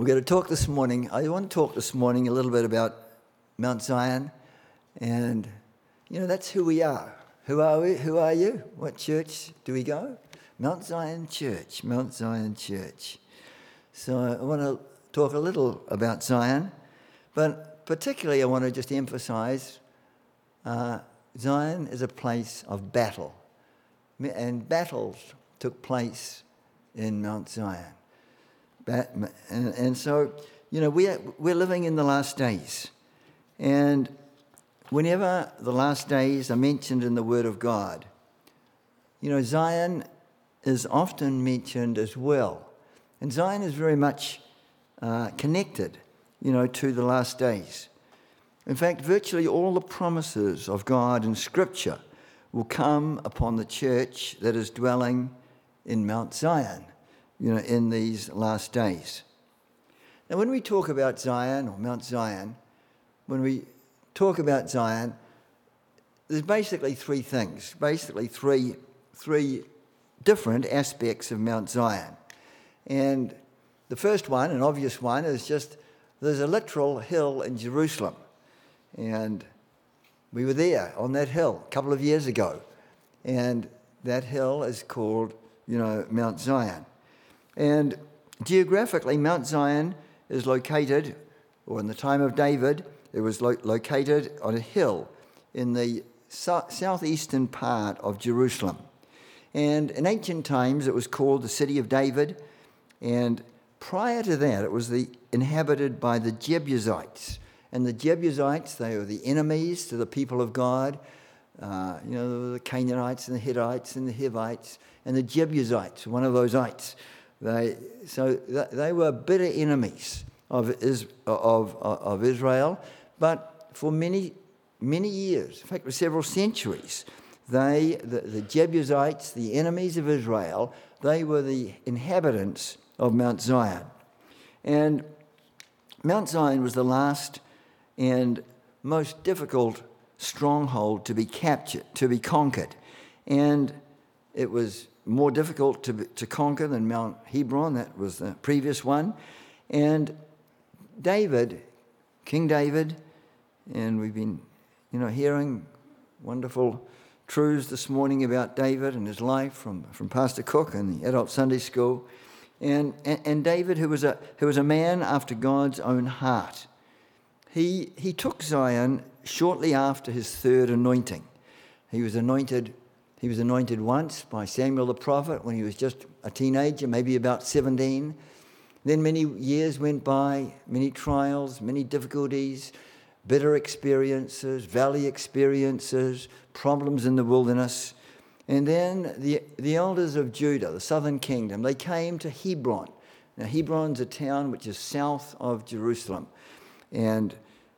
we're going to talk this morning. I want to talk this morning a little bit about Mount Zion. And, you know, that's who we are. Who are we? Who are you? What church do we go? Mount Zion Church. Mount Zion Church. So I want to talk a little about Zion, but particularly I want to just emphasize uh, Zion is a place of battle. And battles took place in Mount Zion. And, and so, you know, we're, we're living in the last days. And whenever the last days are mentioned in the Word of God, you know, Zion is often mentioned as well. And Zion is very much uh, connected, you know, to the last days. In fact, virtually all the promises of God in Scripture will come upon the church that is dwelling in Mount Zion you know, in these last days. Now, when we talk about Zion or Mount Zion, when we talk about Zion, there's basically three things, basically three, three different aspects of Mount Zion. And the first one, an obvious one, is just there's a literal hill in Jerusalem. And we were there on that hill a couple of years ago. And that hill is called, you know, Mount Zion. And geographically, Mount Zion is located, or in the time of David, it was lo- located on a hill in the so- southeastern part of Jerusalem. And in ancient times, it was called the City of David. And prior to that, it was the, inhabited by the Jebusites. And the Jebusites, they were the enemies to the people of God. Uh, you know, the Canaanites and the Hittites and the Hivites and the Jebusites, one of those ites. They, so they were bitter enemies of, of, of Israel, but for many, many years, in fact, for several centuries, they, the, the Jebusites, the enemies of Israel, they were the inhabitants of Mount Zion. And Mount Zion was the last and most difficult stronghold to be captured, to be conquered. And it was more difficult to, to conquer than Mount Hebron, that was the previous one. And David, King David, and we've been, you know, hearing wonderful truths this morning about David and his life from, from Pastor Cook and the adult Sunday school. And, and, and David, who was, a, who was a man after God's own heart, he, he took Zion shortly after his third anointing. He was anointed he was anointed once by Samuel the prophet when he was just a teenager, maybe about 17. Then many years went by, many trials, many difficulties, bitter experiences, valley experiences, problems in the wilderness. And then the, the elders of Judah, the southern kingdom, they came to Hebron. Now, Hebron's a town which is south of Jerusalem. And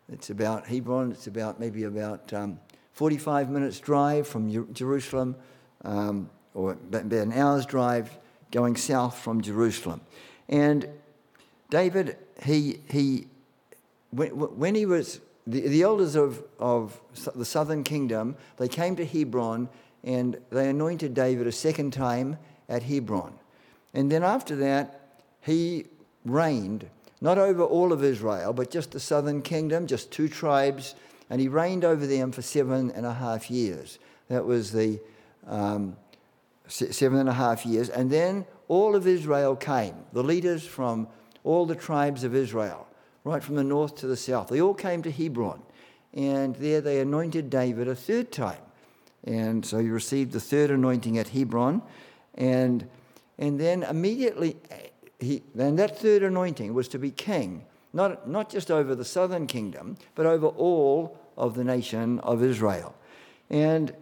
it's about, Hebron, it's about maybe about um, 45 minutes drive from Jerusalem, um, or about an hour's drive going south from Jerusalem. And David, he, he when, when he was, the, the elders of, of the southern kingdom, they came to Hebron and they anointed David a second time at Hebron. And then after that, he reigned, not over all of Israel, but just the southern kingdom, just two tribes and he reigned over them for seven and a half years. That was the um, seven and a half years. And then all of Israel came, the leaders from all the tribes of Israel, right from the north to the south. They all came to Hebron. And there they anointed David a third time. And so he received the third anointing at Hebron. And, and then immediately, he, and that third anointing was to be king, not, not just over the southern kingdom, but over all of the nation of Israel. And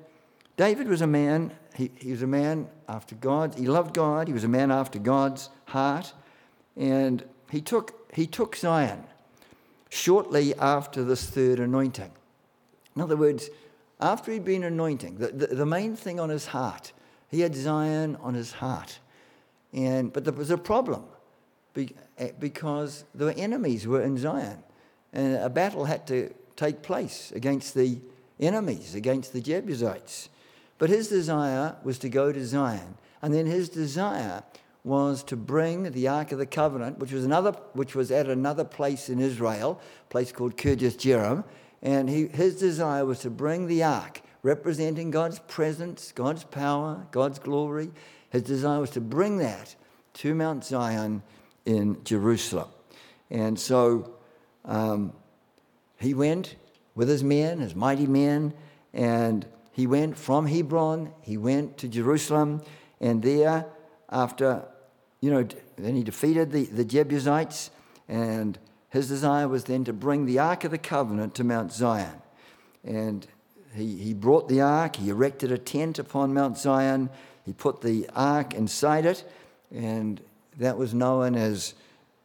David was a man, he, he was a man after God. He loved God. He was a man after God's heart. And he took, he took Zion shortly after this third anointing. In other words, after he'd been anointing, the, the, the, main thing on his heart, he had Zion on his heart. And, but there was a problem eh, because the enemies were in Zion. And a battle had to take place against the enemies, against the Jebusites. But his desire was to go to Zion. And then his desire was to bring the Ark of the Covenant, which was, another, which was at another place in Israel, a place called Kirjath Jearim, and he, his desire was to bring the Ark, representing God's presence, God's power, God's glory. His desire was to bring that to Mount Zion in Jerusalem. And so um, he went with his men, his mighty men, and he went from Hebron, he went to Jerusalem, and there, after, you know, then he defeated the, the Jebusites, and his desire was then to bring the Ark of the Covenant to Mount Zion. And he, he brought the Ark, he erected a tent upon Mount Zion, he put the Ark inside it, and that was known as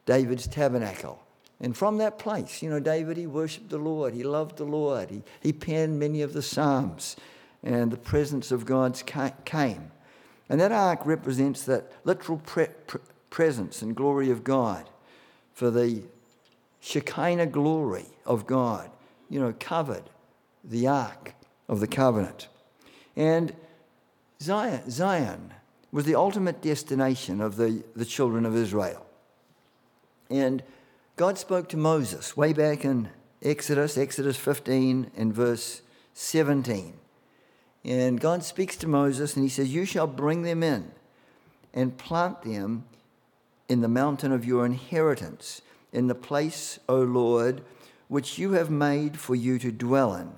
David's tabernacle. And from that place, you know, David, he worshiped the Lord. He loved the Lord. He, he penned many of the Psalms, and the presence of God came. And that ark represents that literal pre- pre- presence and glory of God for the Shekinah glory of God, you know, covered the ark of the covenant. And Zion, Zion was the ultimate destination of the, the children of Israel. And God spoke to Moses way back in Exodus, Exodus 15 and verse 17. And God speaks to Moses and he says, You shall bring them in and plant them in the mountain of your inheritance, in the place, O Lord, which you have made for you to dwell in,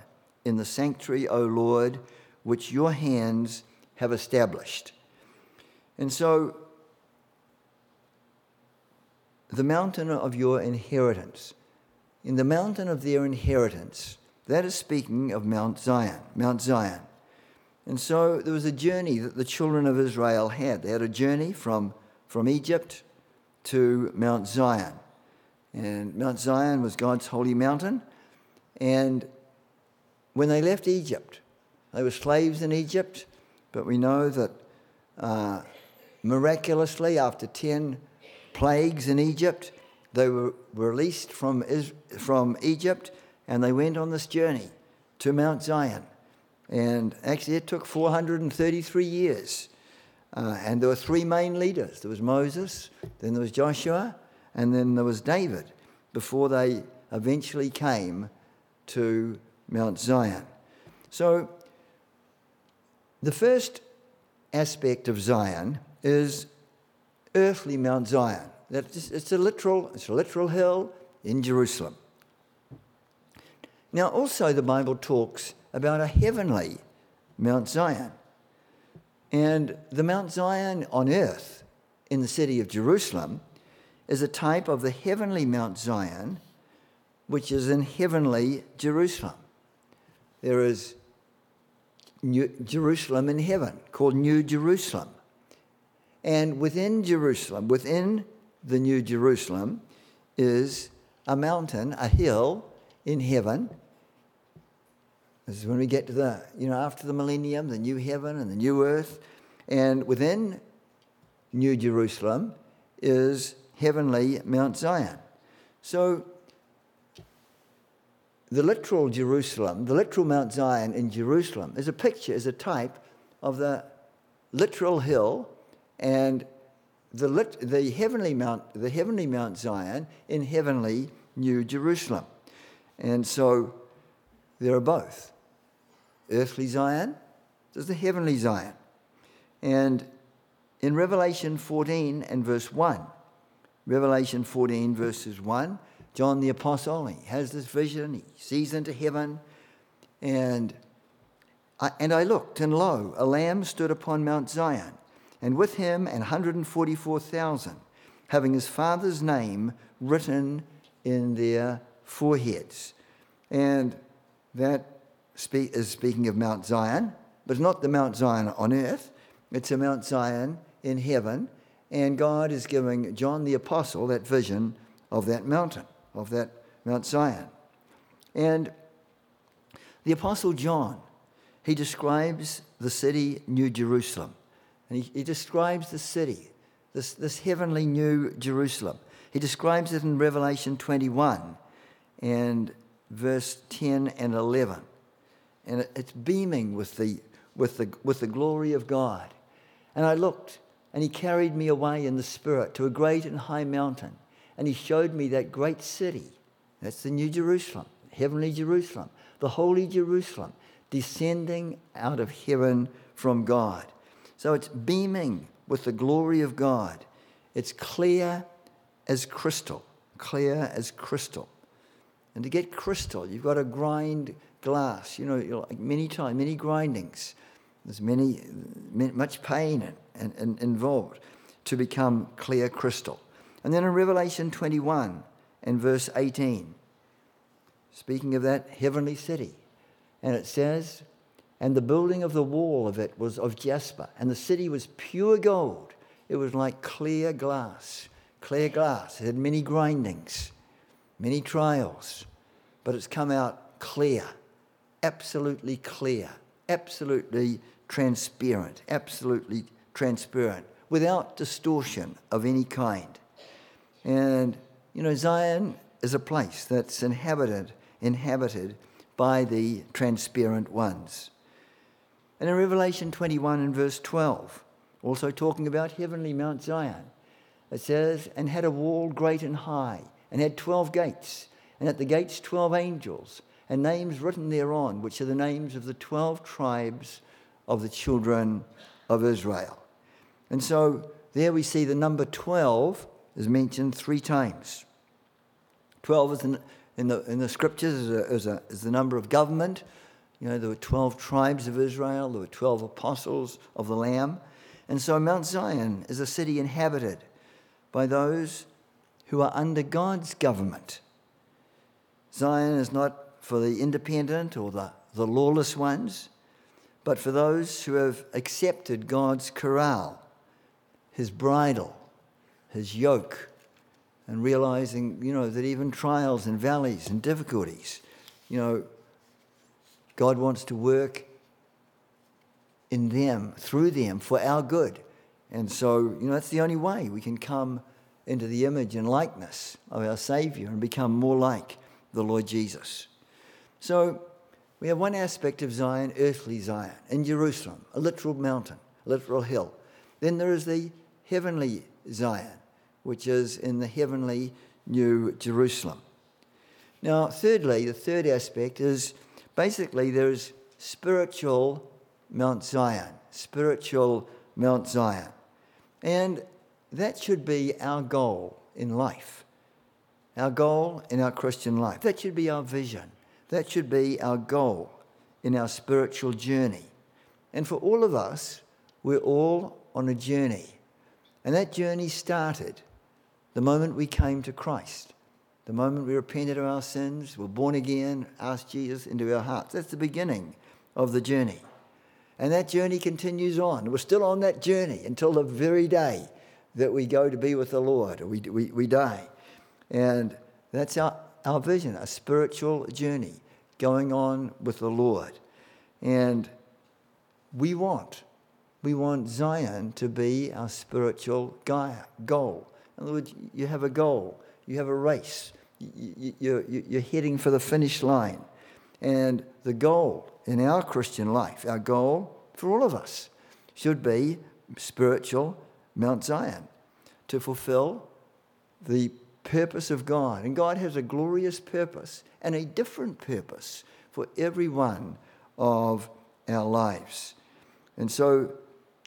in the sanctuary, O Lord, which your hands have established. And so the mountain of your inheritance. In the mountain of their inheritance, that is speaking of Mount Zion, Mount Zion. And so there was a journey that the children of Israel had. They had a journey from, from Egypt to Mount Zion. And Mount Zion was God's holy mountain. And when they left Egypt, they were slaves in Egypt, but we know that uh, miraculously, after 10 plagues in Egypt. They were released from, from Egypt and they went on this journey to Mount Zion. And actually, it took 433 years. Uh, and there were three main leaders there was Moses, then there was Joshua, and then there was David before they eventually came to Mount Zion. So, the first aspect of Zion is earthly Mount Zion. It's a literal, it's a literal hill in Jerusalem. Now, also, the Bible talks about a heavenly Mount Zion. And the Mount Zion on earth in the city of Jerusalem is a type of the heavenly Mount Zion, which is in heavenly Jerusalem. There is New Jerusalem in heaven called New Jerusalem. And within Jerusalem, within the New Jerusalem, is a mountain, a hill in heaven. This is when we get to the, you know, after the millennium, the new heaven and the new earth. And within New Jerusalem is heavenly Mount Zion. So the literal Jerusalem, the literal Mount Zion in Jerusalem, is a picture, is a type of the literal hill and the, lit, the, heavenly Mount, the heavenly Mount Zion in heavenly New Jerusalem. And so there are both earthly Zion, there's the heavenly Zion. And in Revelation 14 and verse 1, Revelation 14 verses 1, John the Apostle, he has this vision, he sees into heaven, and I, and I looked, and lo, a lamb stood upon Mount Zion and with him and 144,000, having his father's name written in their foreheads. And that is speaking of Mount Zion, but it's not the Mount Zion on earth, it's a Mount Zion in heaven. And God is giving John the Apostle that vision of that mountain, of that Mount Zion. And the Apostle John, he describes the city New Jerusalem. And he, he describes the city, this, this heavenly new Jerusalem. He describes it in Revelation 21 and verse 10 and 11. And it's beaming with the, with, the, with the glory of God. And I looked, And he carried me away in the Spirit to a great and high mountain. And he showed me that great city. That's the New Jerusalem, heavenly Jerusalem, the holy Jerusalem, descending out of heaven from God. So it's beaming with the glory of God. It's clear as crystal, clear as crystal. And to get crystal, you've got to grind glass, you know, many times, many grindings. There's many, much pain and, and involved to become clear crystal. And then in Revelation 21 and verse 18, speaking of that heavenly city, and it says, and the building of the wall of it was of jasper, and the city was pure gold. It was like clear glass, clear glass. It had many grindings, many trials, but it's come out clear, absolutely clear, absolutely transparent, absolutely transparent, without distortion of any kind. And, you know, Zion is a place that's inhabited, inhabited by the transparent ones. And in Revelation 21 and verse 12, also talking about heavenly Mount Zion, it says, and had a wall great and high, and had 12 gates, and at the gates 12 angels, and names written thereon, which are the names of the 12 tribes of the children of Israel. And so there we see the number 12 is mentioned three times. 12 is in, in the, in the scriptures is, a, is, a, is the number of government. You know, there were 12 tribes of Israel, there were 12 apostles of the Lamb. And so Mount Zion is a city inhabited by those who are under God's government. Zion is not for the independent or the, the lawless ones, but for those who have accepted God's corral, his bridle, his yoke, and realizing, you know, that even trials and valleys and difficulties, you know, God wants to work in them, through them, for our good. And so, you know, that's the only way we can come into the image and likeness of our Savior and become more like the Lord Jesus. So, we have one aspect of Zion, earthly Zion, in Jerusalem, a literal mountain, a literal hill. Then there is the heavenly Zion, which is in the heavenly New Jerusalem. Now, thirdly, the third aspect is basically there's spiritual Mount Zion, spiritual Mount Zion. And that should be our goal in life, our goal in our Christian life. That should be our vision. That should be our goal in our spiritual journey. And for all of us, we're all on a journey. And that journey started the moment we came to Christ. The moment we repented of our sins, were born again, asked Jesus into our hearts. That's the beginning of the journey. And that journey continues on. We're still on that journey until the very day that we go to be with the Lord, we, we, we die. And that's our, our vision, a spiritual journey going on with the Lord. And we want, we want Zion to be our spiritual goal. In other words, you have a goal, you have a race, you're, you're heading for the finish line. And the goal in our Christian life, our goal for all of us, should be spiritual Mount Zion to fulfill the purpose of God. And God has a glorious purpose and a different purpose for every one of our lives. And so,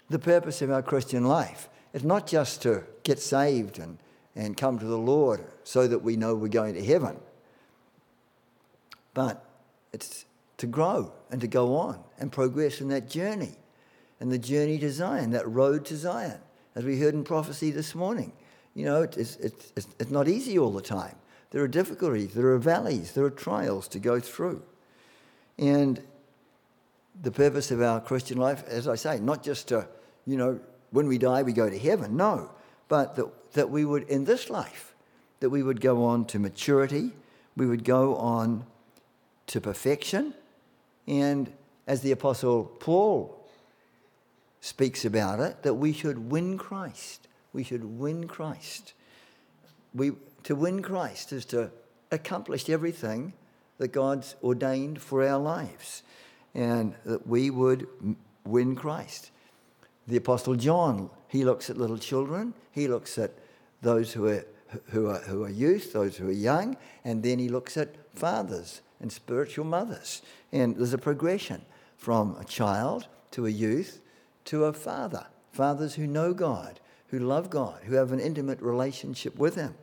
the purpose of our Christian life is not just to get saved and and come to the Lord so that we know we're going to heaven. But it's to grow and to go on and progress in that journey and the journey to Zion, that road to Zion, as we heard in prophecy this morning. You know, it's, it's, it's, not easy all the time. There are difficulties, there are valleys, there are trials to go through. And the purpose of our Christian life, as I say, not just to, you know, when we die, we go to heaven. No, but that, that we would, in this life, that we would go on to maturity, we would go on to perfection. And as the Apostle Paul speaks about it, that we should win Christ. We should win Christ. We, to win Christ is to accomplish everything that God's ordained for our lives, and that we would win Christ. The Apostle John, he looks at little children, he looks at those who are, who are, who are youth, those who are young, and then he looks at fathers and spiritual mothers. And there's a progression from a child to a youth to a father. Fathers who know God, who love God, who have an intimate relationship with Him.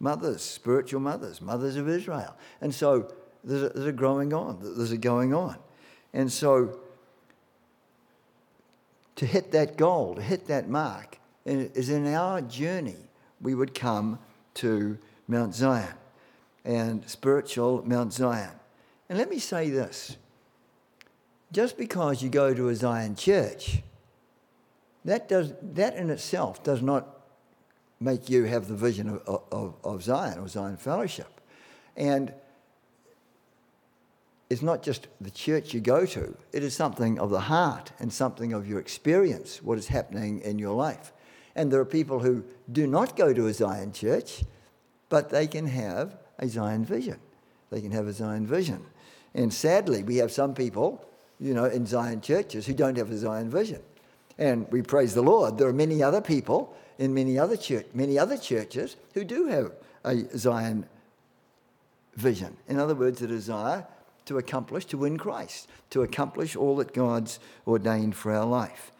Mothers, spiritual mothers, mothers of Israel. And so there's a, there's a growing on, there's a going on. And so to hit that goal, to hit that mark, is in our journey we would come to Mount Zion and spiritual Mount Zion. And let me say this just because you go to a Zion church, that, does, that in itself does not make you have the vision of, of, of Zion or Zion fellowship. And it's not just the church you go to, it is something of the heart and something of your experience, what is happening in your life. And there are people who do not go to a Zion church, but they can have a Zion vision. They can have a Zion vision. And sadly, we have some people, you know, in Zion churches who don't have a Zion vision. And we praise the Lord. There are many other people in many other church, many other churches who do have a Zion vision. In other words, a desire to accomplish, to win Christ, to accomplish all that God's ordained for our life.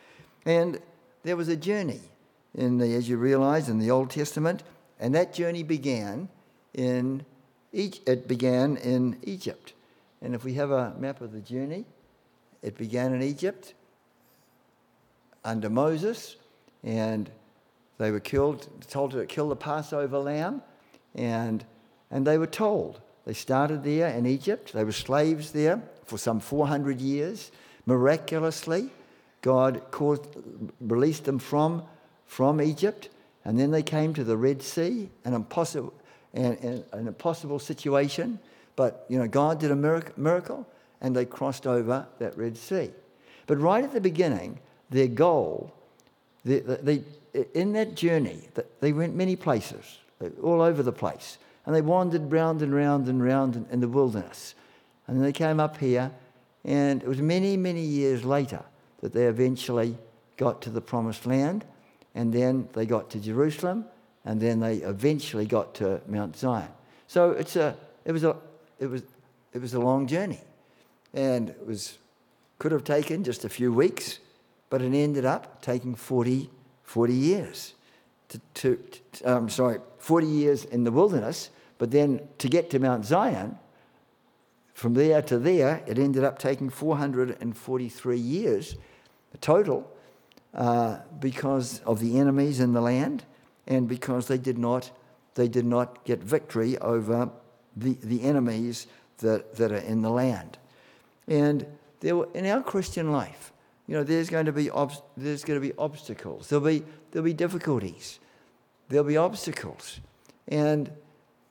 And there was a journey, in the, as you realize, in the Old Testament, and that journey began in it began in Egypt. And if we have a map of the journey, it began in Egypt under Moses, and they were killed, told to kill the Passover lamb, and, and they were told they started there in Egypt. They were slaves there for some 400 years. Miraculously, God caused, released them from, from Egypt. And then they came to the Red Sea, an impossible, an, an, an impossible situation. But, you know, God did a miracle and they crossed over that Red Sea. But right at the beginning, their goal, they, they, in that journey, they went many places, all over the place. And they wandered round and round and round in, the wilderness. And they came up here, and it was many, many years later that they eventually got to the promised land. And then they got to Jerusalem, and then they eventually got to Mount Zion. So it's a, it, was a, it, was, it was a long journey. And it was, could have taken just a few weeks, but it ended up taking 40, 40 years. To, to, to um, sorry, 40 years in the wilderness but then to get to Mount Zion, from there to there, it ended up taking 443 years total uh, because of the enemies in the land and because they did not, they did not get victory over the, the enemies that, that are in the land. And there were, in our Christian life, you know, there's going to be, ob- there's going to be obstacles. There'll be, there'll be difficulties. There'll be obstacles. And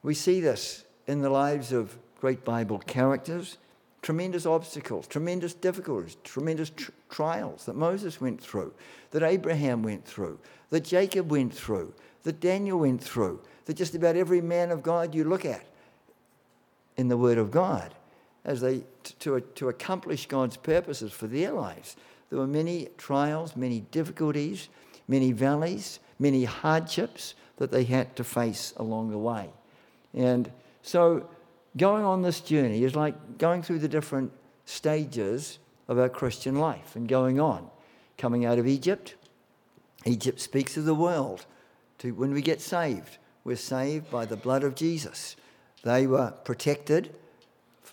we see this in the lives of great Bible characters tremendous obstacles, tremendous difficulties, tremendous tr- trials that Moses went through, that Abraham went through, that Jacob went through, that Daniel went through, that just about every man of God you look at in the Word of God as they to, to accomplish God's purposes for their lives. There were many trials, many difficulties, many valleys, many hardships that they had to face along the way. And so going on this journey is like going through the different stages of our Christian life and going on. Coming out of Egypt, Egypt speaks of the world. To when we get saved, we're saved by the blood of Jesus. They were protected.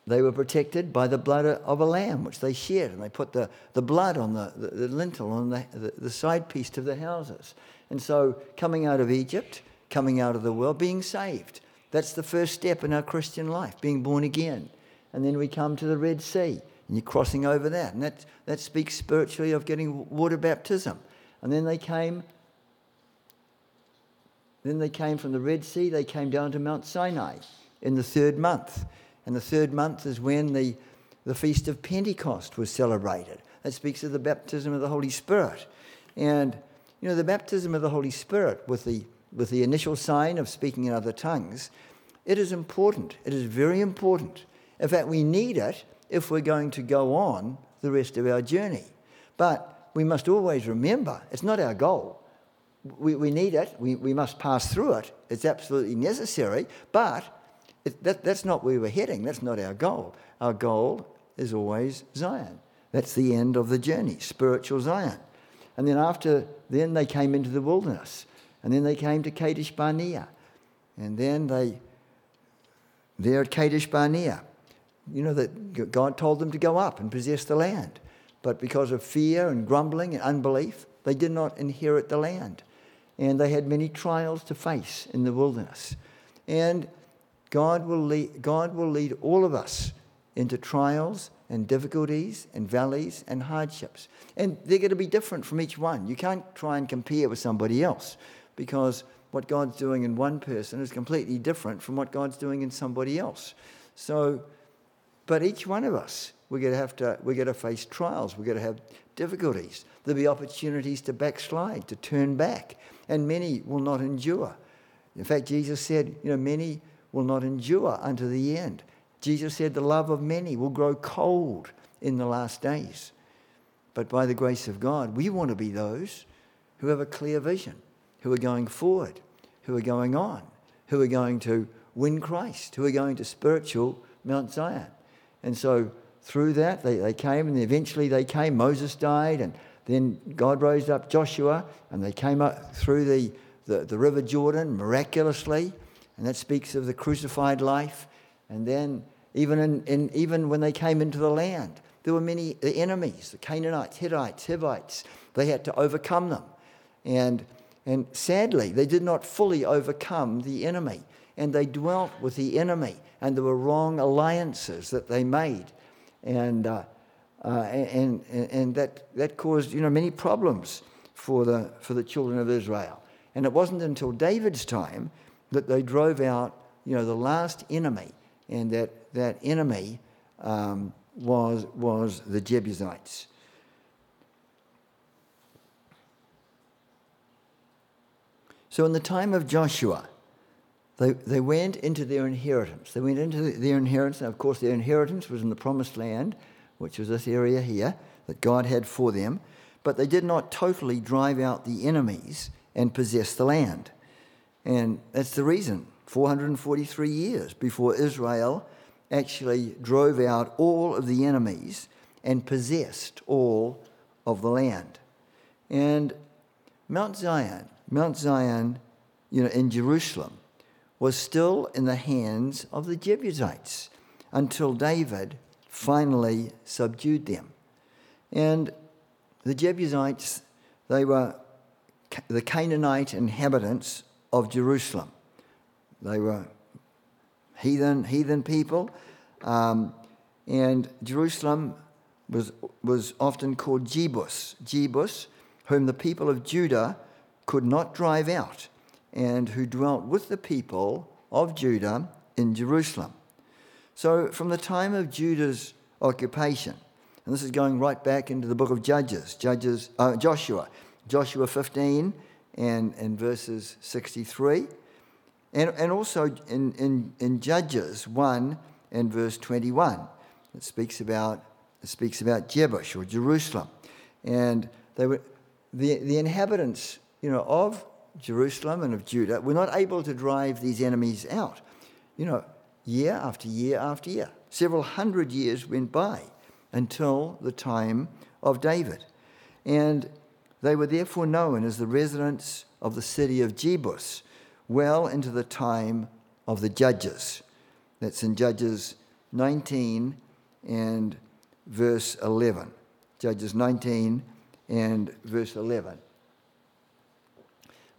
They were protected by the blood of a lamb, which they shed, and they put the, the blood on the, the, the lintel, on the, the, the side piece of the houses. And so, coming out of Egypt, coming out of the world, being saved. That's the first step in our Christian life, being born again. And then we come to the Red Sea, and you're crossing over that. And that, that speaks spiritually of getting water baptism. And then they came. Then they came from the Red Sea, they came down to Mount Sinai in the third month. And the third month is when the, the Feast of Pentecost was celebrated. That speaks of the baptism of the Holy Spirit. And, you know, the baptism of the Holy Spirit with the with the initial sign of speaking in other tongues, it is important. It is very important. In fact, we need it if we're going to go on the rest of our journey. But we must always remember it's not our goal. We, we need it, we, we must pass through it. It's absolutely necessary, but it, that, that's not where we're heading. That's not our goal. Our goal is always Zion. That's the end of the journey, spiritual Zion. And then after then they came into the wilderness. And then they came to Kadesh Barnea. And then they, there at Kadesh Barnea, you know, that God told them to go up and possess the land. But because of fear and grumbling and unbelief, they did not inherit the land. And they had many trials to face in the wilderness. And God will lead, God will lead all of us into trials and difficulties and valleys and hardships. And they're going to be different from each one. You can't try and compare with somebody else because what God's doing in one person is completely different from what God's doing in somebody else. So, but each one of us, we're going to have to, we're going to face trials. We're going to have difficulties. There'll be opportunities to backslide, to turn back, and many will not endure. In fact, Jesus said, you know, many will not endure unto the end. Jesus said, the love of many will grow cold in the last days. But by the grace of God, we want to be those who have a clear vision who are going forward, who are going on, who are going to win Christ, who are going to spiritual Mount Zion. And so through that, they, they came and eventually they came. Moses died, and then God raised up Joshua, and they came up through the, the, the River Jordan miraculously. And that speaks of the crucified life. And then, even, in, in, even when they came into the land, there were many enemies, the Canaanites, Hittites, Hivites. They had to overcome them. And and sadly, they did not fully overcome the enemy, and they dwelt with the enemy, and there were wrong alliances that they made. And, uh, uh, and, and, and that, that caused you know, many problems for the, for the children of Israel. And it wasn't until David's time that they drove out you know, the last enemy, and that, that enemy um, was, was the Jebusites. So, in the time of Joshua, they, they went into their inheritance. They went into their inheritance, and of course, their inheritance was in the promised land, which was this area here that God had for them. But they did not totally drive out the enemies and possess the land. And that's the reason 443 years before Israel actually drove out all of the enemies and possessed all of the land. And Mount Zion Mount Zion, you know, in Jerusalem, was still in the hands of the Jebusites until David finally subdued them. And the Jebusites, they were the Canaanite inhabitants of Jerusalem. They were heathen, heathen people. Um, and Jerusalem was, was often called Jebus, Jebus, whom the people of Judah could not drive out, and who dwelt with the people of Judah in Jerusalem. So, from the time of Judah's occupation, and this is going right back into the book of Judges, Judges, uh, Joshua, Joshua 15 and, and verses 63, and, and also in, in, in Judges 1 and verse 21. It speaks about, it speaks about Jebush or Jerusalem. And they were, the, the inhabitants you know, of Jerusalem and of Judah we were not able to drive these enemies out. You know, year after year after year. Several hundred years went by until the time of David. And they were therefore known as the residents of the city of Jebus well into the time of the judges. That's in Judges 19 and verse 11. Judges 19 and verse 11.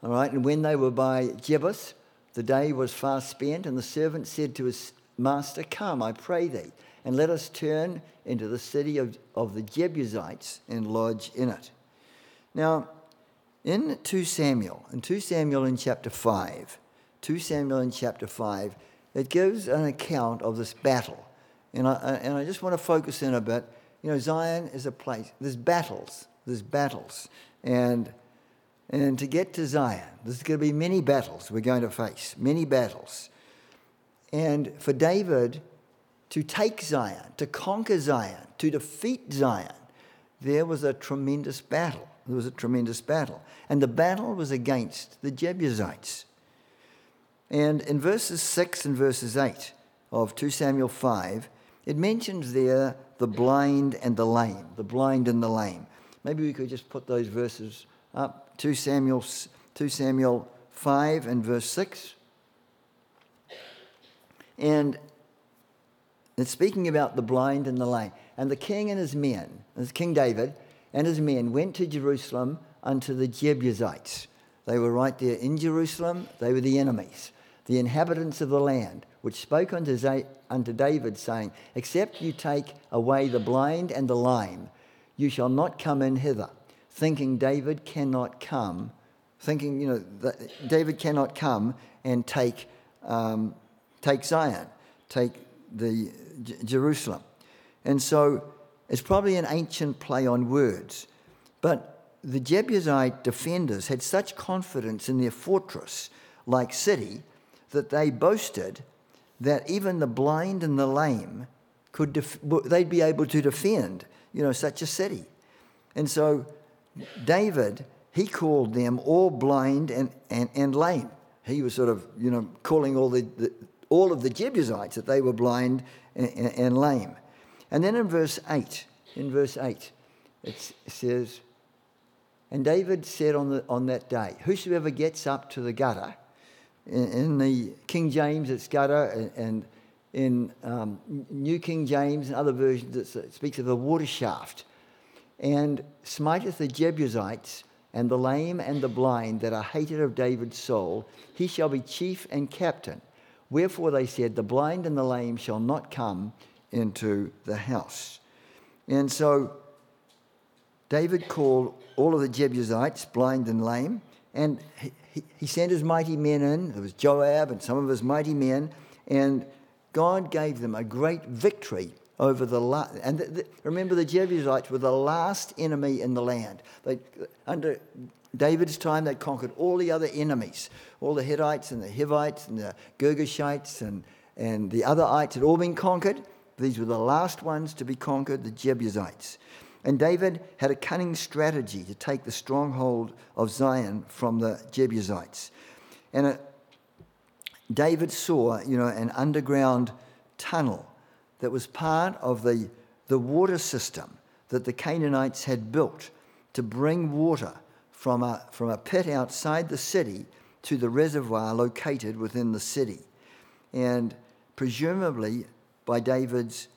All right, and when they were by Jebus, the day was fast spent, and the servant said to his master, Come, I pray thee, and let us turn into the city of, of the Jebusites and lodge in it. Now, in 2 Samuel, in 2 Samuel in chapter 5, 2 Samuel in chapter 5, it gives an account of this battle. And I, and I just want to focus in a bit. You know, Zion is a place, there's battles, there's battles. And and to get to Zion, there's going to be many battles we're going to face, many battles. And for David to take Zion, to conquer Zion, to defeat Zion, there was a tremendous battle. There was a tremendous battle. And the battle was against the Jebusites. And in verses 6 and verses 8 of 2 Samuel 5, it mentions there the blind and the lame, the blind and the lame. Maybe we could just put those verses up. 2 Samuel, 2 Samuel 5 and verse 6. And it's speaking about the blind and the lame. And the king and his men, King David and his men, went to Jerusalem unto the Jebusites. They were right there in Jerusalem, they were the enemies, the inhabitants of the land, which spoke unto, unto David, saying, Except you take away the blind and the lame, you shall not come in hither, thinking David cannot come, thinking, you know, that David cannot come and take, um, take Zion, take the J- Jerusalem. And so it's probably an ancient play on words. But the Jebusite defenders had such confidence in their fortress like city that they boasted that even the blind and the lame could def- they'd be able to defend you know such a city and so david he called them all blind and, and, and lame he was sort of you know calling all the, the all of the jebusites that they were blind and, and, and lame and then in verse 8 in verse 8 it says and david said on, the, on that day whosoever gets up to the gutter in, the King James, it's gutter, and in um, New King James and other versions, it speaks of a water shaft. And smiteth the Jebusites and the lame and the blind that are hated of David's soul, he shall be chief and captain. Wherefore they said, The blind and the lame shall not come into the house. And so David called all of the Jebusites, blind and lame, and he, he, sent his mighty men in. There was Joab and some of his mighty men, and God gave them a great victory over the last. And the, the, remember, the Jebusites were the last enemy in the land. They, under David's time, they conquered all the other enemies, all the Hittites and the Hivites and the Girgashites and, and the other ites had all been conquered. These were the last ones to be conquered, the Jebusites. And David had a cunning strategy to take the stronghold of Zion from the Jebusites. And it, David saw, you know, an underground tunnel that was part of the, the water system that the Canaanites had built to bring water from a, from a pit outside the city to the reservoir located within the city. And presumably by David's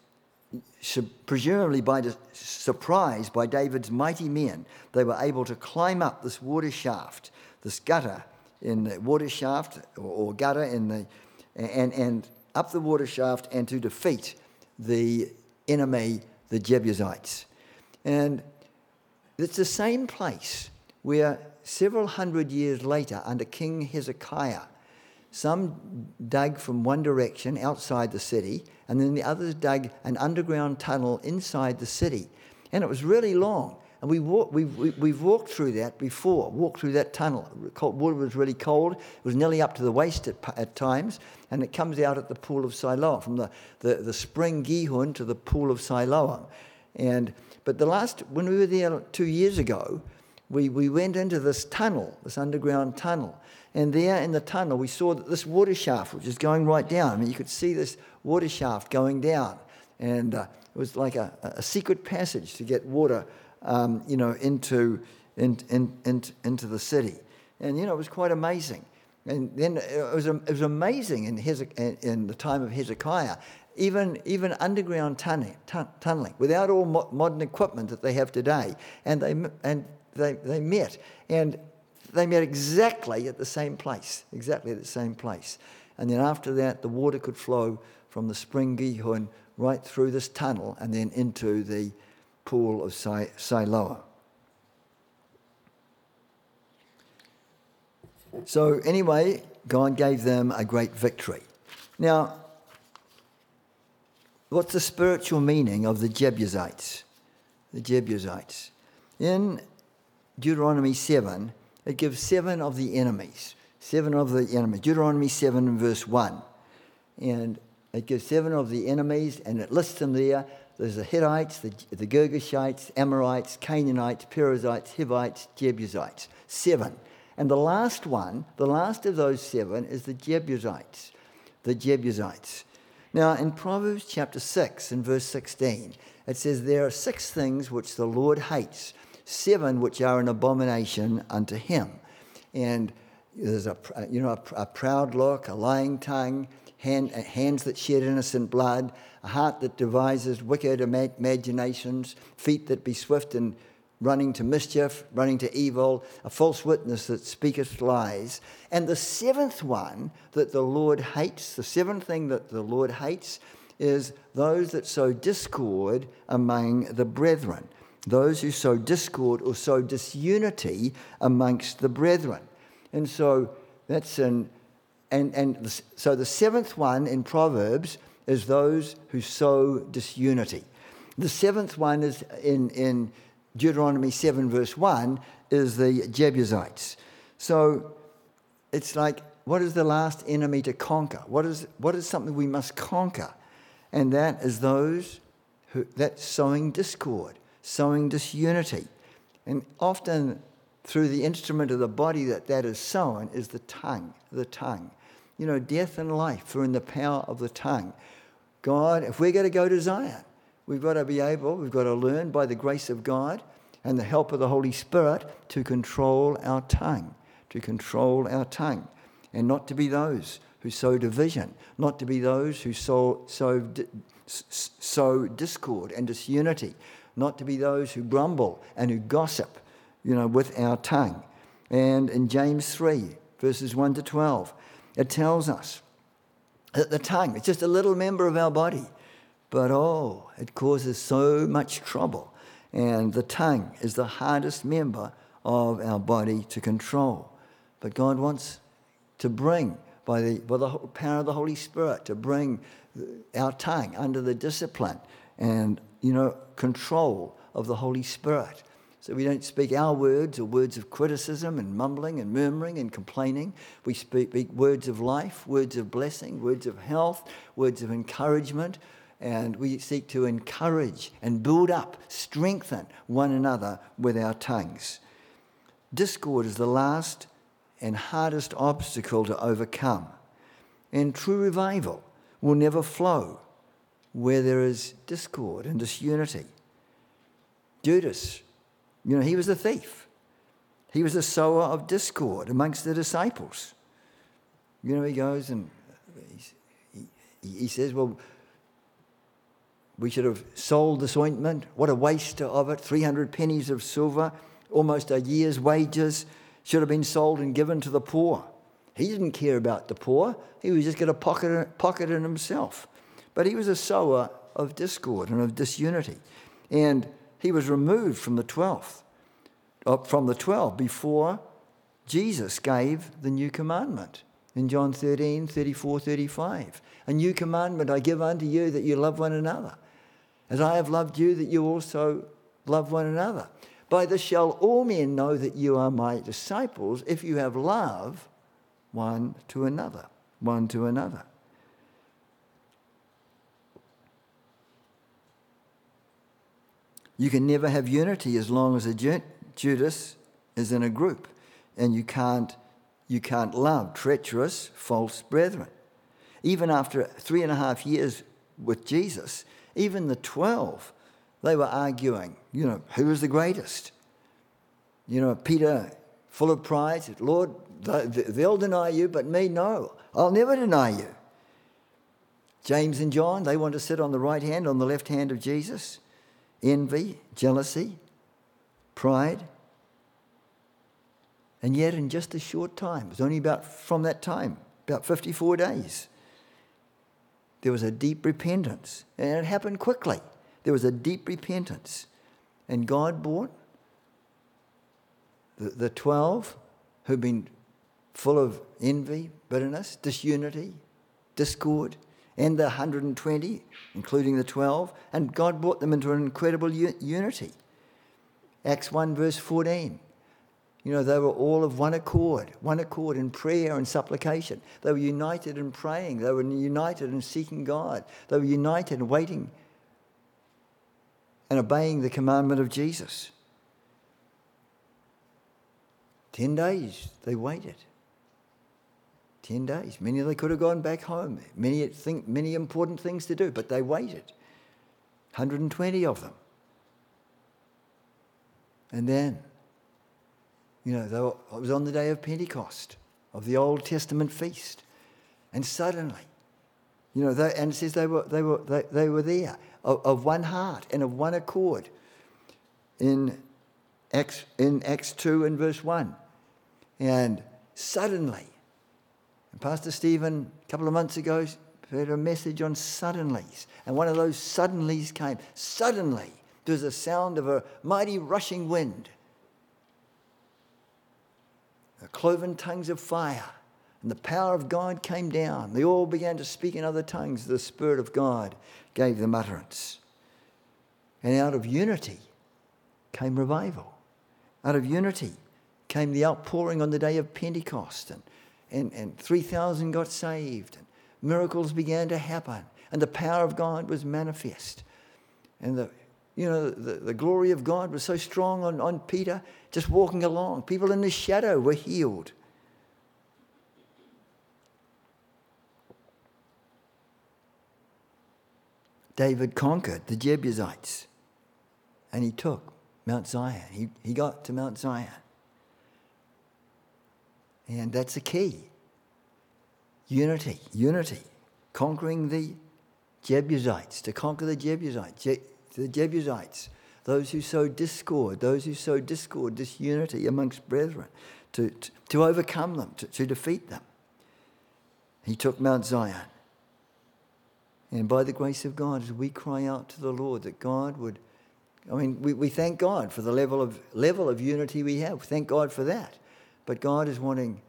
presumably by surprise by David's mighty men, they were able to climb up this water shaft, this gutter in the water shaft or, or gutter in the, and, and up the water shaft and to defeat the enemy, the Jebusites. And it's the same place where several hundred years later, under King Hezekiah, some dug from one direction outside the city, and then the others dug an underground tunnel inside the city. And it was really long. And we walk, we've, we've walked through that before, walked through that tunnel. Water was really cold. It was nearly up to the waist at, at times. And it comes out at the pool of Siloam, from the, the, the spring Gihon to the pool of Siloam. And, but the last, when we were there two years ago, we, we went into this tunnel, this underground tunnel. And there in the tunnel, we saw that this water shaft, which is going right down. I mean, you could see this water shaft going down. And uh, it was like a, a, secret passage to get water, um, you know, into, in, in, in, into the city. And, you know, it was quite amazing. And then it was, it was amazing in, Hezek- in the time of Hezekiah, even, even underground tunneling, tunneling without all mo- modern equipment that they have today. And they, and they, they met. And they met exactly at the same place, exactly at the same place. And then after that, the water could flow from the spring Gihon right through this tunnel and then into the pool of Siloam. So, anyway, God gave them a great victory. Now, what's the spiritual meaning of the Jebusites? The Jebusites. In Deuteronomy 7, it gives seven of the enemies. Seven of the enemies. Deuteronomy 7 verse 1. And it gives seven of the enemies and it lists them there there's the Hittites, the, the Girgashites, Amorites, Canaanites, Perizzites, Hivites, Jebusites. Seven. And the last one, the last of those seven, is the Jebusites. The Jebusites. Now, in Proverbs chapter 6 and verse 16, it says, There are six things which the Lord hates, seven which are an abomination unto him. And there's a, you know, a, a proud look, a lying tongue, hand, hands that shed innocent blood, a heart that devises wicked imaginations, feet that be swift in running to mischief, running to evil, a false witness that speaketh lies. And the seventh one that the Lord hates, the seventh thing that the Lord hates, is those that sow discord among the brethren, those who sow discord or sow disunity amongst the brethren. And so that's an, and, and so the seventh one in Proverbs is those who sow disunity. The seventh one is in, in Deuteronomy 7, verse 1, is the Jebusites. So it's like, what is the last enemy to conquer? What is, what is something we must conquer? And that is those who, that's sowing discord, sowing disunity. And often through the instrument of the body that that is sown is the tongue, the tongue. You know, death and life are in the power of the tongue. God, if we're going to go to Zion, we've got to be able, we've got to learn by the grace of God and the help of the Holy Spirit to control our tongue, to control our tongue, and not to be those who sow division, not to be those who sow, sow, sow discord and disunity, not to be those who grumble and who gossip, you know, with our tongue. And in James 3, verses 1 to 12, it tells us the tongue, it's just a little member of our body, but oh, it causes so much trouble. And the tongue is the hardest member of our body to control. But God wants to bring by the, by the power of the Holy Spirit to bring our tongue under the discipline and, you know, control of the Holy Spirit. So we don't speak our words or words of criticism and mumbling and murmuring and complaining. We speak, words of life, words of blessing, words of health, words of encouragement. And we seek to encourage and build up, strengthen one another with our tongues. Discord is the last and hardest obstacle to overcome. And true revival will never flow where there is discord and disunity. Judas, you know, he was a thief. He was a sower of discord amongst the disciples. You know, he goes and he, he says, Well, we should have sold this ointment. What a waste of it. 300 pennies of silver, almost a year's wages should have been sold and given to the poor. He didn't care about the poor, he was just going to pocket, pocket it himself. But he was a sower of discord and of disunity. And he was removed from the 12th, uh, from the 12 before Jesus gave the new commandment in John 13, 34, 35. A new commandment I give unto you that you love one another. As I have loved you, that you also love one another. By this shall all men know that you are my disciples if you have love one to another, one to another. You can never have unity as long as a Judas is in a group, and you can't, you can't love treacherous, false brethren. Even after three and a half years with Jesus, even the 12 they were arguing, you know, who is the greatest? You know, Peter, full of pride, said, Lord, they'll deny you, but me, no. I'll never deny you. James and John, they want to sit on the right hand, on the left hand of Jesus. Envy, jealousy, pride. And yet, in just a short time, it was only about from that time, about 54 days, there was a deep repentance. And it happened quickly. There was a deep repentance. And God brought the, the 12 who'd been full of envy, bitterness, disunity, discord, and the 120, including the 12, and God brought them into an incredible unity. Acts 1, verse 14. You know, they were all of one accord, one accord in prayer and supplication. They were united in praying. They were united in seeking God. They were united in waiting and obeying the commandment of Jesus. Ten days they waited. Ten days. Many of them could have gone back home. Many, think, many important things to do, but they waited. 120 of them. And then, you know, were, it was on the day of Pentecost, of the Old Testament feast. And suddenly, you know, they, and it says they were, they were, they, they were there of, of one heart and of one accord in Acts, in Acts 2 and verse 1. And suddenly, and Pastor Stephen, a couple of months ago, heard a message on suddenlies. And one of those suddenlies came. Suddenly, there was a sound of a mighty rushing wind, the cloven tongues of fire, and the power of God came down. They all began to speak in other tongues. The Spirit of God gave them utterance. And out of unity came revival. Out of unity came the outpouring on the day of Pentecost, and, and, and 3,000 got saved, and miracles began to happen, and the power of God was manifest. And the, you know, the, the glory of God was so strong on, on Peter, just walking along. People in the shadow were healed. David conquered the Jebusites and he took Mount Zion. He, he got to Mount Zion. And that's the key unity, unity, conquering the Jebusites, to conquer the Jebusites, Je- the Jebusites, those who sow discord, those who sow discord, disunity amongst brethren, to, to, to overcome them, to, to defeat them. He took Mount Zion. And by the grace of God, as we cry out to the Lord that God would, I mean, we, we thank God for the level of, level of unity we have. Thank God for that. But God is wanting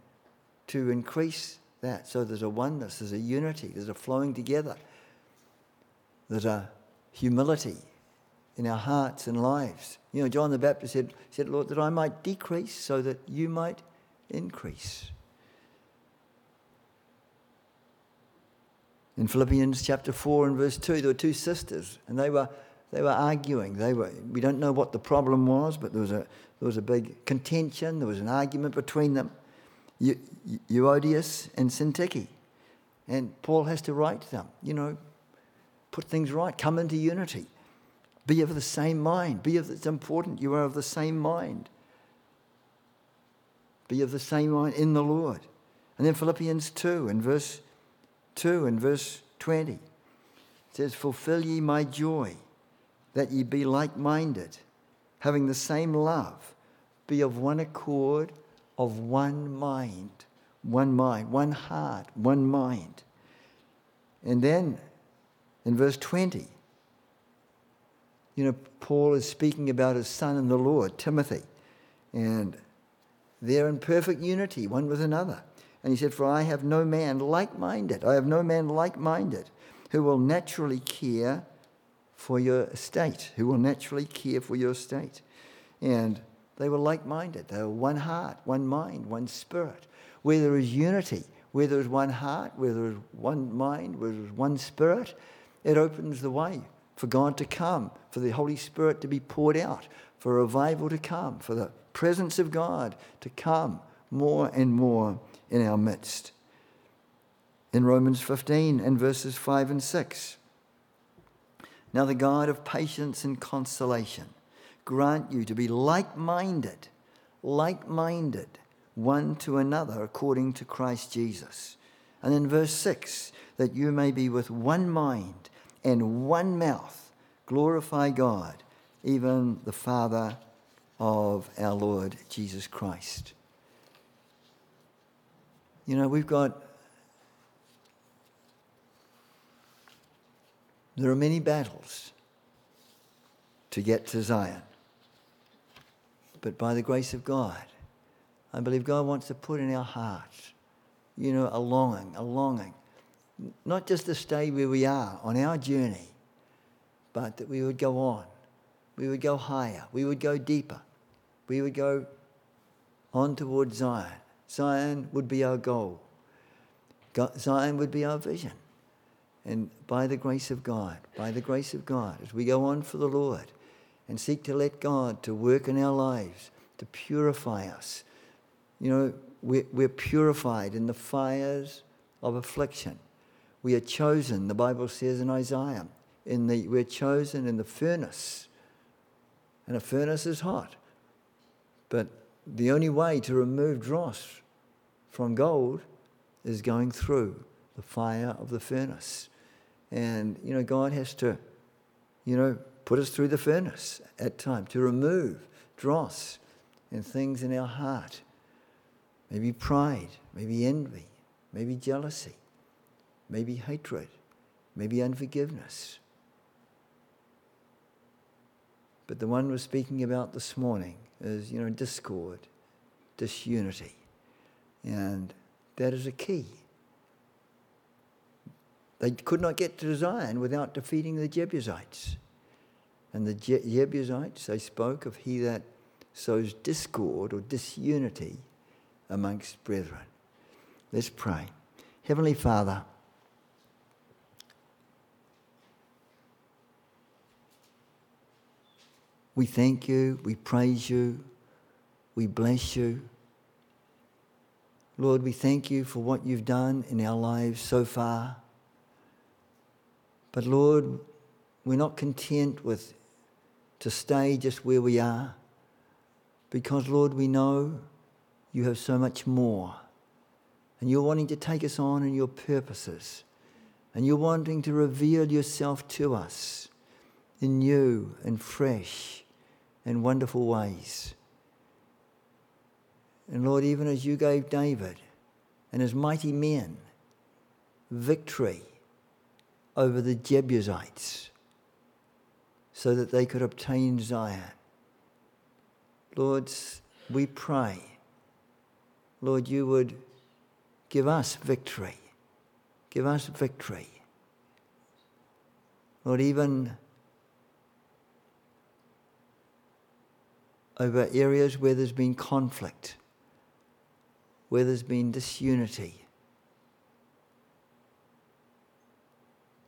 to increase that. So there's a oneness, there's a unity, there's a flowing together, there's a humility in our hearts and lives. You know, John the Baptist said, said Lord, that I might decrease so that you might increase. In Philippians chapter 4 and verse 2, there were two sisters, and they were, they were arguing. They were, we don't know what the problem was, but there was, a, there was a big contention, there was an argument between them. Euodias and Syntyche. And Paul has to write to them, you know, put things right, come into unity. Be of the same mind. Be of, it's important you are of the same mind. Be of the same mind in the Lord. And then Philippians 2 and verse 2 and verse 20 it says, Fulfill ye my joy, that ye be like minded, having the same love, be of one accord, of one mind. One mind, one heart, one mind. And then in verse 20, you know, Paul is speaking about his son in the Lord, Timothy, and they're in perfect unity, one with another. And he said, For I have no man like minded, I have no man like minded who will naturally care for your estate, who will naturally care for your estate. And they were like minded, they were one heart, one mind, one spirit. Where there is unity, where there is one heart, where there is one mind, where there is one spirit, it opens the way for God to come, for the Holy Spirit to be poured out, for revival to come, for the presence of God to come more and more in our midst. In Romans 15 and verses 5 and 6. Now, the God of patience and consolation grant you to be like minded, like minded, one to another according to Christ Jesus. And in verse 6, that you may be with one mind and one mouth, glorify God, even the Father of our Lord Jesus Christ. You know, we've got, there are many battles to get to Zion. But by the grace of God, I believe God wants to put in our hearts, you know, a longing, a longing not just to stay where we are on our journey, but that we would go on. We would go higher. We would go deeper. We would go on towards Zion. Zion would be our goal. Zion would be our vision. And by the grace of God, by the grace of God, as we go on for the Lord, and seek to let God to work in our lives, to purify us. You know, we're, we're purified in the fires of affliction. We are chosen, the Bible says in Isaiah, in the, we're chosen in the furnace. And a furnace is hot. But the only way to remove dross from gold is going through the fire of the furnace. And, you know, God has to, you know, put us through the furnace at times to remove dross and things in our heart. Maybe pride, maybe envy, maybe jealousy, maybe hatred, maybe unforgiveness. But the one we're speaking about this morning is, you know, discord, disunity. And that is a key. They could not get to Zion without defeating the Jebusites. And the Jebusites, they spoke of he that sows discord or disunity amongst brethren. Let's pray. Heavenly Father, we thank you, we praise you, we bless you. Lord, we thank you for what you've done in our lives so far. But Lord, we're not content with to stay just where we are because, Lord, we know you have so much more. And you're wanting to take us on in your purposes. And you're wanting to reveal yourself to us in new and fresh and wonderful ways. And Lord, even as you gave David and his mighty men victory over the Jebusites so that they could obtain Zion. Lord, we pray, Lord, you would give us victory. Give us victory. Lord, even over areas where there's been conflict where there's been disunity.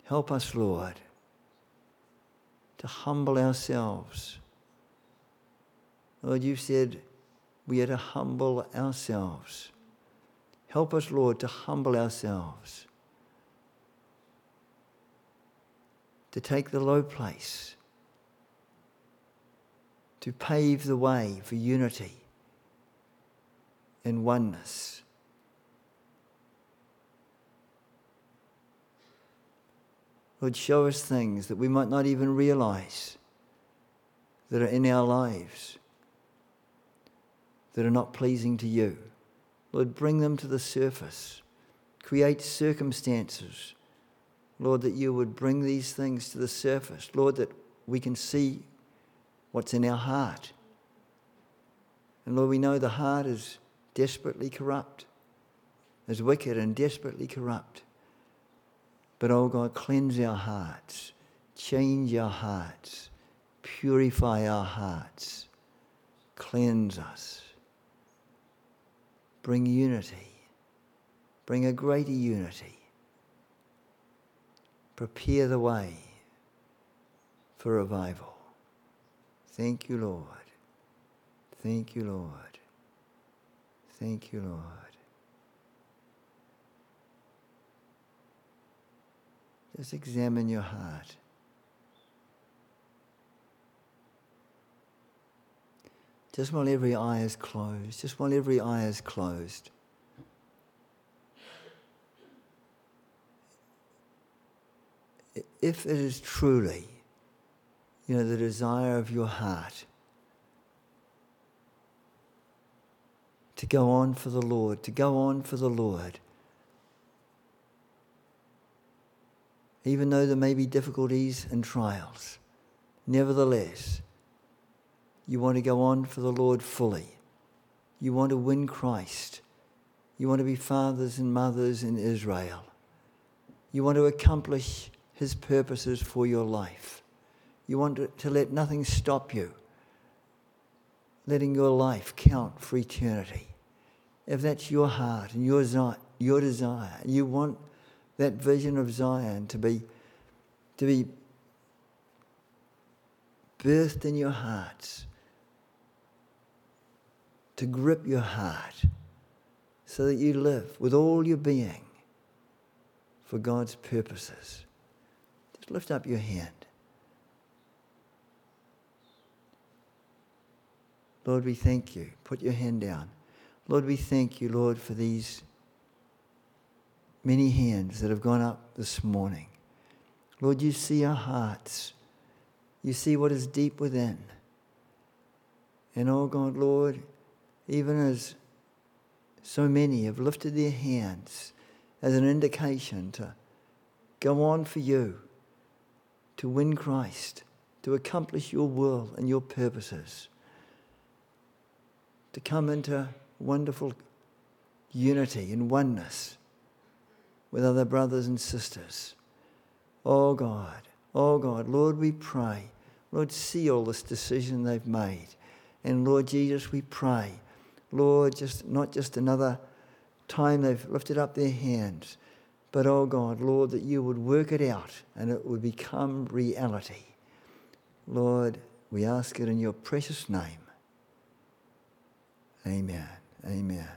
Help us, Lord, to humble ourselves. Lord, you said we are to humble ourselves. Help us, Lord, to humble ourselves, to take the low place, to pave the way for unity and oneness. Lord, show us things that we might not even realize that are in our lives that are not pleasing to you. Lord, bring them to the surface. Create circumstances, Lord, that you would bring these things to the surface. Lord, that we can see what's in our heart. And Lord, we know the heart is desperately corrupt, is wicked and desperately corrupt. But, oh God, cleanse our hearts, change our hearts, purify our hearts, cleanse us, bring unity, bring a greater unity, prepare the way for revival. Thank you, Lord. Thank you, Lord. Thank you, Lord. Just examine your heart. Just while every eye is closed, just while every eye is closed. If it is truly, you know, the desire of your heart to go on for the Lord, to go on for the Lord. Even though there may be difficulties and trials, nevertheless, you want to go on for the Lord fully. You want to win Christ. You want to be fathers and mothers in Israel. You want to accomplish His purposes for your life. You want to, to let nothing stop you letting your life count for eternity. If that's your heart and your, your desire, you want that vision of Zion to be, to be birthed in your hearts to grip your heart so that you live with all your being for God's purposes. Just lift up your hand. Lord, we thank you. Put your hand down. Lord, we thank you, Lord, for these many hands that have gone up this morning. Lord, you see our hearts. You see what is deep within. And oh God, Lord, even as so many have lifted their hands as an indication to go on for you, to win Christ, to accomplish your will and your purposes, to come into wonderful unity and oneness with other brothers and sisters. Oh God, oh God, Lord, we pray. Lord, see all this decision they've made. And Lord Jesus, we pray, Lord, just not just another time they've lifted up their hands, but oh God, Lord, that you would work it out and it would become reality. Lord, we ask it in your precious name. Amen. Amen.